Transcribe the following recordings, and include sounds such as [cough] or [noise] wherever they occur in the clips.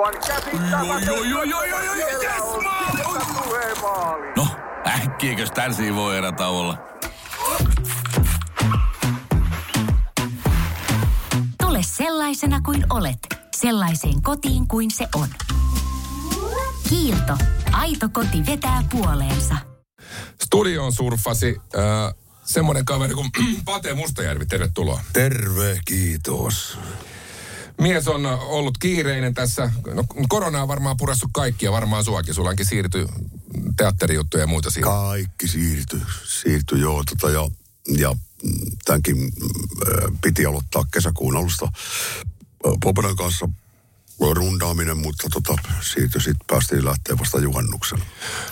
Aivan yes, maali! No, äkkiäkös tän voi erätä olla? Tule sellaisena kuin olet, sellaiseen kotiin kuin se on. Kiilto. Aito koti vetää puoleensa. Studioon surffasi äh, semmoinen kaveri kuin [clears throat] Pate Mustajärvi. Tervetuloa. Terve, kiitos. Mies on ollut kiireinen tässä. No, korona on varmaan purassut kaikkia, varmaan suakin. Sulla onkin siirty teatterijuttuja ja muita siinä. Kaikki siirtyi, siirtyi joo. Tota, ja, ja tämänkin äh, piti aloittaa kesäkuun alusta äh, Popedan kanssa rundaaminen, mutta tota, siitä sitten päästiin lähteä vasta juhannuksena.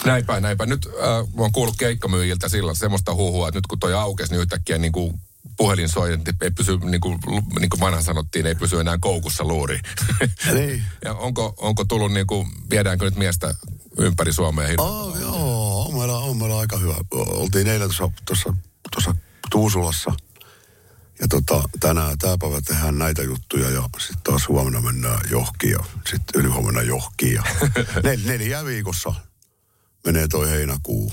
Näinpä, näinpä. Nyt äh, oon kuullut keikkamyyjiltä silloin semmoista huhua, että nyt kun toi aukesi, niin yhtäkkiä niin kuin puhelin soi, että ei pysy, niin kuin, niin kuin vanha sanottiin, ei pysy enää koukussa luuri. [laughs] Niin. ja onko, onko tullut, niin kuin, viedäänkö nyt miestä ympäri Suomea? Oh, joo, on meillä, on meillä aika hyvä. Oltiin eilen tuossa, tuossa, tuossa Tuusulassa. Ja tota, tänään, tää päivä tehdään näitä juttuja ja sitten taas huomenna mennään johkiin ja sitten ylihuomenna johkiin. Ja [laughs] nel, neljä viikossa menee toi heinäkuu.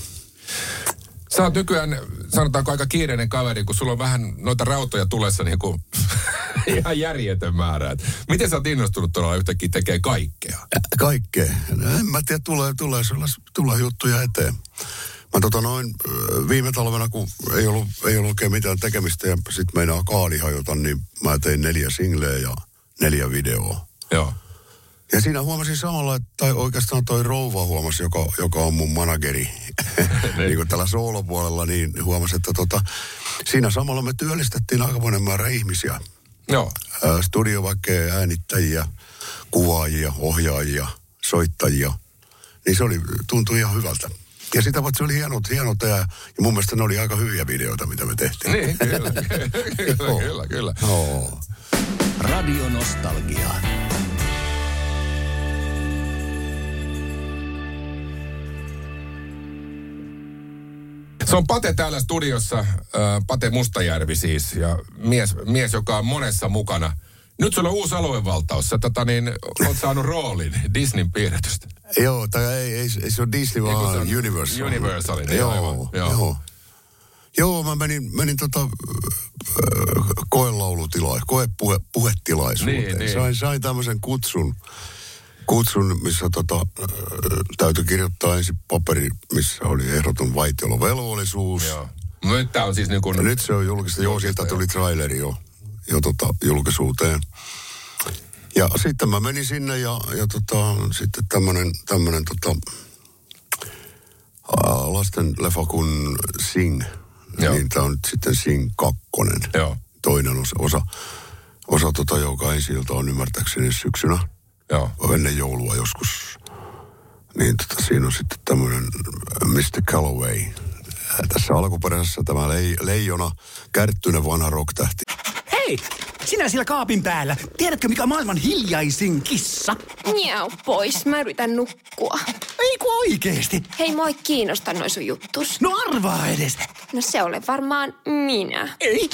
Sä oot nykyään, sanotaanko aika kiireinen kaveri, kun sulla on vähän noita rautoja tulessa niin kuin [laughs] ihan järjetön määrä. Et miten sä oot innostunut tuolla yhtäkkiä tekee kaikkea? Kaikkea. En mä tiedä, tulee, tulee, tulee, tulee juttuja eteen. Mä tota noin viime talvena, kun ei ollut, ei ollut oikein mitään tekemistä ja sit meinaa kaali hajota, niin mä tein neljä singleä ja neljä videoa. Joo. Ja siinä huomasin samalla, että tai oikeastaan toi rouva huomasi, joka, joka on mun manageri, [laughs] niin kuin tällä soolopuolella, niin huomasi, että tota, siinä samalla me työllistettiin aika monen määrä ihmisiä. Joo. Ää, Studioväkeä, äänittäjiä, kuvaajia, ohjaajia, soittajia. Niin se oli, tuntui ihan hyvältä. Ja sitä paitsi se oli hienot, hienot ja, ja mun mielestä ne oli aika hyviä videoita, mitä me tehtiin. Niin, kyllä, kyllä, [laughs] kyllä, kyllä. Joo. Radio Nostalgia. Se on Pate täällä studiossa, Pate Mustajärvi siis, ja mies, mies, joka on monessa mukana. Nyt sulla on uusi aluevaltaus. Sä tota, niin, oot saanut roolin Disneyn piirretystä. Joo, tai ei, ei, ei se ole Disney, Ei, vaan se on Universal. Universal, niin joo, aivan, joo. joo. joo. Mä menin, menin tota, äh, koelaulutilaan, koepuhetilaisuuteen. Niin, niin. Sain, sain tämmöisen kutsun, kutsun, missä tota, äh, täytyy kirjoittaa ensin paperi, missä oli ehdoton vaitiolovelvollisuus. Joo. No nyt tää on siis niin kuin... Nyt se on julkista. Joo, sieltä tuli traileri jo, jo tota, julkisuuteen. Ja sitten mä menin sinne ja, ja tota, sitten tämmönen, tämmönen tota, ää, lasten leffa kuin Sing. Joo. Niin tää on nyt sitten Sing 2. Joo. Toinen osa, osa, osa tota, joka ensi on ymmärtääkseni syksynä Joo. ennen joulua joskus. Niin tota, siinä on sitten tämmöinen Mr. Calloway. Tässä alkuperäisessä tämä lei, leijona, kärttyinen vanha rocktähti. Hei! Sinä siellä kaapin päällä. Tiedätkö, mikä on maailman hiljaisin kissa? Miau pois, mä yritän nukkua. Ei kun oikeesti. Hei, moi kiinnosta noin sun juttus. No arvaa edes. No se ole varmaan minä. Ei.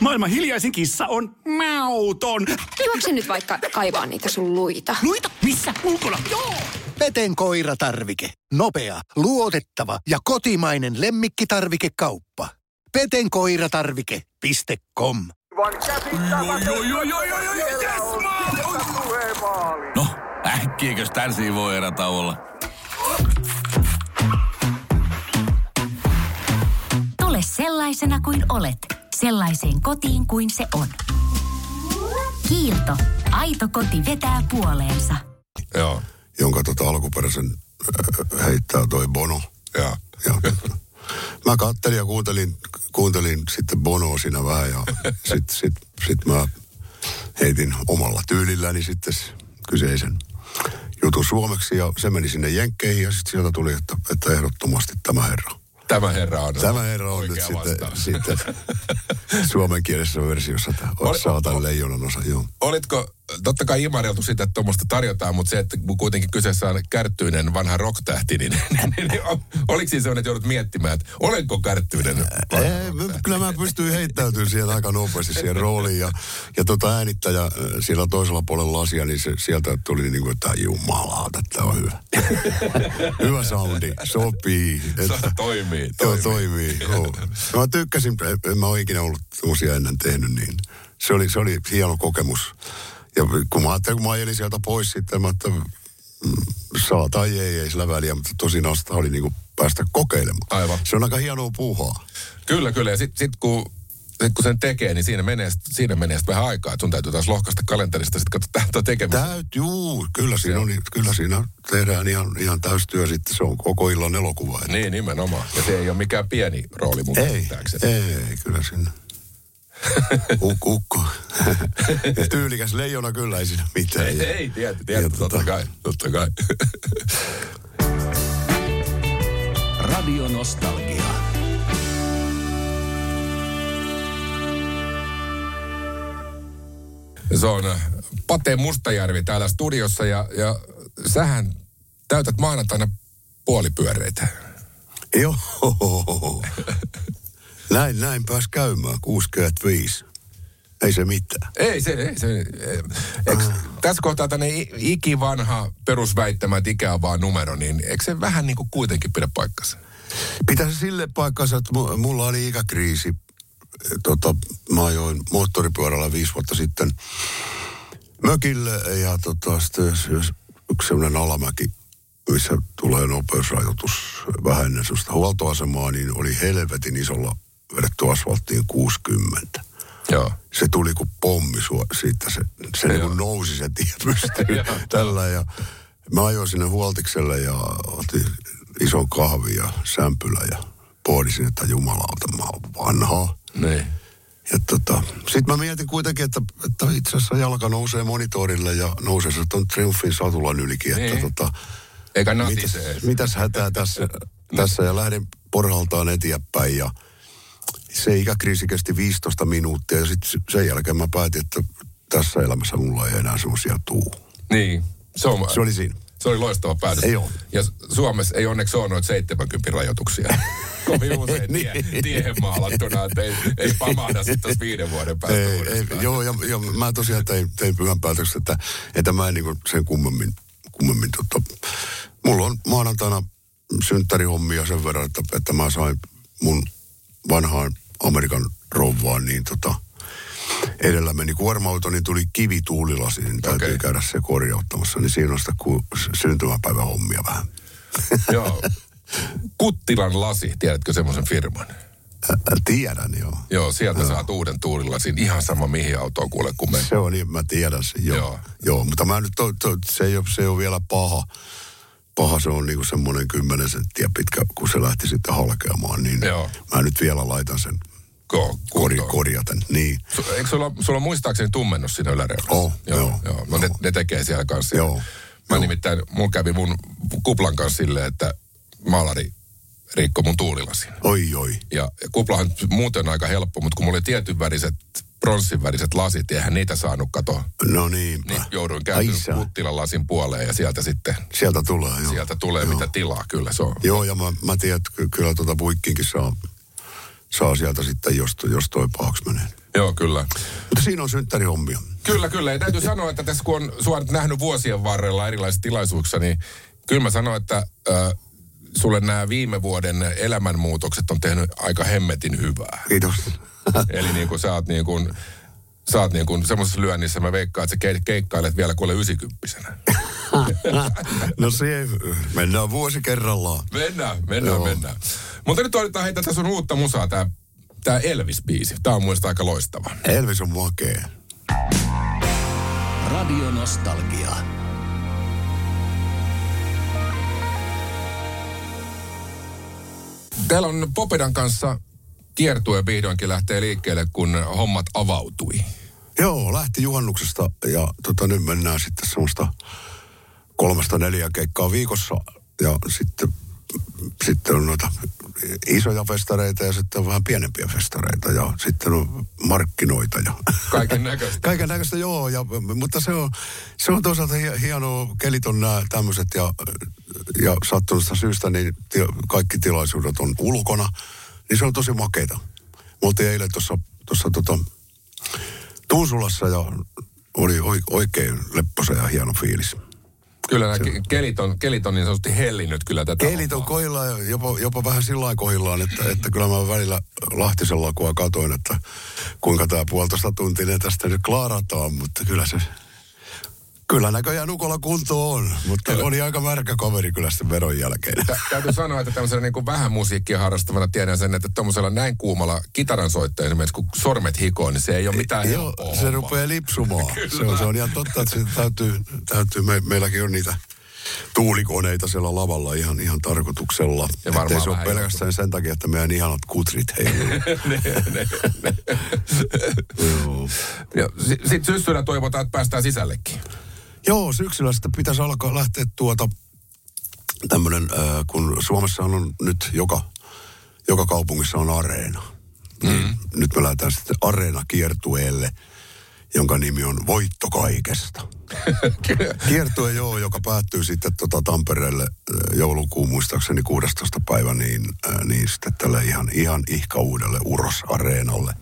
Maailman hiljaisin kissa on mauton. Juokse nyt vaikka kaivaa niitä sun luita. Luita? Missä? Ulkona? Joo! Peten koiratarvike. Nopea, luotettava ja kotimainen lemmikkitarvikekauppa. Petenkoiratarvike.com. No, äkkiäkös tän voi olla? Tule sellaisena kuin olet, sellaiseen kotiin kuin se on. Kiilto. Aito koti vetää puoleensa. Joo. jonka tota alkuperäisen äh, heittää toi Bono. Joo. Ja, tota, mä kattelin ja kuuntelin, kuuntelin sitten Bonoa siinä vähän ja [laughs] sitten sit, sit mä heitin omalla tyylilläni sitten kyseisen jutun suomeksi ja se meni sinne Jenkkeihin ja sitten sieltä tuli, että, että ehdottomasti tämä herra. Tämä herra on Tämä herra on nyt sitten, sitten [laughs] suomenkielisessä versiossa, että Oli- saatan leijonan osa, joo. Olitko totta kai imareltu sitä, että tuommoista tarjotaan, mutta se, että kuitenkin kyseessä on kärttyinen vanha rocktähti, niin, [laughs] niin, niin, niin oliko siinä sellainen, että joudut miettimään, että olenko kärttyinen? Ei, kyllä mä pystyin heittäytymään siihen aika nopeasti siihen rooliin. Ja, ja tota äänittäjä siellä toisella puolella lasia, niin se, sieltä tuli niin kuin, että jumalauta, tämä on hyvä. [laughs] hyvä soundi, sopii. Se toimii, Joo, toimii. toimii. Joo. Mä tykkäsin, en mä ole ikinä ollut uusia ennen tehnyt, niin se oli, se oli hieno kokemus. Ja kun mä ajattelin, kun mä ajelin sieltä pois sitten, mä mm, saa tai ei, ei sillä väliä, mutta tosi nasta oli niin kuin päästä kokeilemaan. Aivan. Se on aika hienoa puuhaa. Kyllä, kyllä. Ja sitten sit, kun, sit, kun sen tekee, niin siinä menee, siinä menee vähän aikaa. Että sun täytyy taas lohkaista kalenterista, sitten katsoa tähtää tekemistä. Täyt, juu, kyllä siinä, on, kyllä siinä tehdään ihan, ihan täystyö sitten. Se on koko illan elokuva. että- Niin, nimenomaan. Ja se ei ole mikään pieni rooli mun Ei, ei, kyllä. [laughs] Ukko, ukko. [laughs] Tyylikäs leijona kyllä, ei siinä mitään. Ei, ei tiedä, Ja totta tota- kai, totta kai. [laughs] Radio Nostalgia. Se on äh, Pate Mustajärvi täällä studiossa ja, ja sähän täytät maanantaina puolipyöreitä. Joo. [laughs] Näin, näin pääs käymään, 65. Ei se mitään. Ei se, ei se. Eks, tässä kohtaa tänne ikivanha perusväittämä, että ikä on vaan numero, niin eikö se vähän niin kuin kuitenkin pidä paikkansa? Pitäisi sille paikkansa, että mu- mulla oli ikäkriisi. Tota, mä ajoin moottoripyörällä viisi vuotta sitten mökille ja tota, sitten yksi sellainen alamäki, missä tulee nopeusrajoitus vähän ennen huoltoasemaa, niin oli helvetin isolla vedetty asfalttiin 60. Joo. se tuli kuin pommi sua, siitä se, se niin kuin nousi se tie pystyyn [laughs] tällä ja mä ajoin sinne huoltikselle ja otin ison kahvin ja sämpylä ja pohdisin, että jumalauta mä oon vanha. Niin. Ja tota, sitten mä mietin kuitenkin, että, että itse asiassa jalka nousee monitorille ja nousee se tuon Triumfin satulan ylikin, että Niin. tota, Eikä mitäs, mitäs hätää tässä, [laughs] tässä ja lähdin porhaltaan eteenpäin ja se ikäkriisi kesti 15 minuuttia ja sitten sen jälkeen mä päätin, että tässä elämässä mulla ei enää semmoisia tuu. Niin. Se, on, Se oli siinä. se oli loistava päätös. Ei oo. Ja Suomessa ei onneksi ole noita 70 rajoituksia. [laughs] Kovin usein tie, Niin. tiehen maalattuna, että ei, ei pamahda sitten viiden vuoden päästä. Ei, ei, joo, ja, ja mä tosiaan tein, tein pyhän päätöksen, että, että mä en niin sen kummemmin, kummemmin tota, mulla on maanantaina synttärihommia sen verran, että, että mä sain mun vanhaan Amerikan rouvaan, niin tota, edellä meni kuorma-auto, niin tuli kivi tuulilasi, niin täytyy Okei. käydä se korjauttamassa. Niin siinä on sitä ku, syntymäpäivän hommia vähän. [laughs] Joo. Kuttilan lasi, tiedätkö semmoisen firman? Tiedän, joo. Joo, sieltä saat uuden tuulilasin. Ihan sama mihin autoon kuule, kun me... Se on niin, mä tiedän sen, joo. Joo. Joo, joo mutta mä nyt, to, to, se, ei ole, se ei ole vielä paha. Paha se on niinku semmoinen 10 senttiä pitkä, kun se lähti sitten halkeamaan, niin Joo. mä nyt vielä laitan sen Ko, kori, korjaten. Niin, Su- Eikö sulla, sulla on muistaakseni tummennus siinä yläreunassa? Oo, joo. joo, joo. No ne, joo. ne tekee siellä kanssa. Joo, Mä joo. nimittäin, mun kävi mun kuplan kanssa silleen, että maalari rikkoi mun tuulilasin. oi oi. Ja, ja kuplahan muuten on aika helppo, mutta kun mulla oli tietyn väriset, pronssin väriset lasit, eihän niitä saanut katoa. No niinpä. Niin jouduin sä. Kuttilan lasin puoleen ja sieltä sitten, Sieltä tulee, joo. sieltä tulee joo. mitä tilaa, kyllä se on. Joo, ja mä, mä tiedän, että ky- kyllä tuota puikkiinkin saa, saa sieltä sitten, jos, jos toi pahaksi menee. Joo, kyllä. Mutta siinä on synttärihommia. Kyllä, kyllä. Ja täytyy sanoa, että tässä kun on sua nyt nähnyt vuosien varrella erilaisissa tilaisuuksissa, niin kyllä mä sanon, että äh, sulle nämä viime vuoden elämänmuutokset on tehnyt aika hemmetin hyvää. Kiitos. [laughs] Eli niin kuin sä oot niin kuin, sä oot niin kuin semmoisessa lyönnissä, mä veikkaan, että sä ke- keikkailet vielä kuule 90 no se, mennään vuosi kerrallaan. Mennään, mennään, Joo. mennään. Mutta nyt otetaan heitä tässä on uutta musaa, tää, tää Elvis-biisi. Tää on mielestä aika loistava. Elvis on makea. Radio Nostalgia. Täällä on Popedan kanssa kiertue vihdoinkin lähtee liikkeelle, kun hommat avautui. Joo, lähti juhannuksesta ja tota, nyt mennään sitten semmoista kolmesta neljä keikkaa viikossa. Ja sitten sitten on noita isoja festareita ja sitten on vähän pienempiä festareita ja sitten on markkinoita ja Kaiken näköistä. [laughs] Kaiken näköistä joo, ja, mutta se on, se on toisaalta hi- hienoa, kelit on nämä tämmöiset ja, ja sattuneesta syystä niin kaikki tilaisuudet on ulkona, niin se on tosi makeita. Me oltiin eilen tuossa tuossa tota, Tuusulassa ja oli oi- oikein lepposa ja hieno fiilis. Kyllä nämä ke- kelit on, kelit on niin sanotusti hellinnyt kyllä tätä. Kelit on koillaan ja jopa, jopa vähän sillä lailla kohillaan, että, että kyllä mä välillä Lahtisella kun katoin, että kuinka tämä puolitoista tuntinen tästä nyt klaarataan, mutta kyllä se, kyllä näköjään nukolla kunto on, mutta Kyllä. oli aika märkä kaveri kyllä sitten veron jälkeen. Tä, täytyy sanoa, että tämmöisellä niin kuin vähän musiikkia harrastavana tiedän sen, että tuommoisella näin kuumalla kitaransoittaja esimerkiksi, kun sormet hikoo, niin se ei ole mitään Joo, se hommaa. rupeaa lipsumaan. [laughs] Se on, se on ihan totta, että täytyy, täytyy me, meilläkin on niitä tuulikoneita siellä lavalla ihan, ihan tarkoituksella. Ja varmaan Ettei se ole vähän pelkästään sen takia, että meidän ihanat kutrit heiluu. [laughs] Joo. Ja si- Sitten syssyllä toivotaan, että päästään sisällekin. Joo, syksyllä sitten pitäisi alkaa lähteä tuota tämmöinen, äh, kun Suomessa on nyt joka, joka kaupungissa on areena. Mm. Nyt me lähdetään sitten areena kiertueelle, jonka nimi on Voitto kaikesta. [laughs] Kiertue joo, joka päättyy sitten tota Tampereelle joulukuun muistaakseni 16. päivä, niin, äh, niin sitten tälle ihan, ihan ihka uudelle Uros-areenalle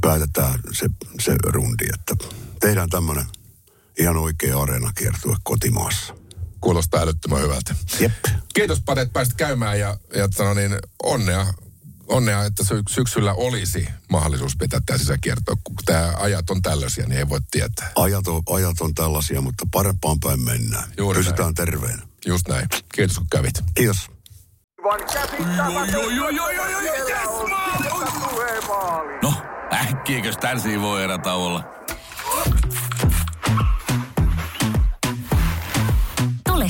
päätetään se, se rundi, että tehdään tämmöinen ihan oikea areenakiertue kotimaassa. Kuulostaa älyttömän hyvältä. Jep. Kiitos Pate, että pääsit käymään ja, ja sano niin, onnea, onnea, että sy- syksyllä olisi mahdollisuus pitää tämä sisäkierto. Kun tämä ajat on tällaisia, niin ei voi tietää. Ajat on, ajat on tällaisia, mutta parempaan päin mennään. Juuri Pysytään näin. terveenä. Just näin. Kiitos kun kävit. Kiitos. No, äkkiäkös tän voi erätauolla?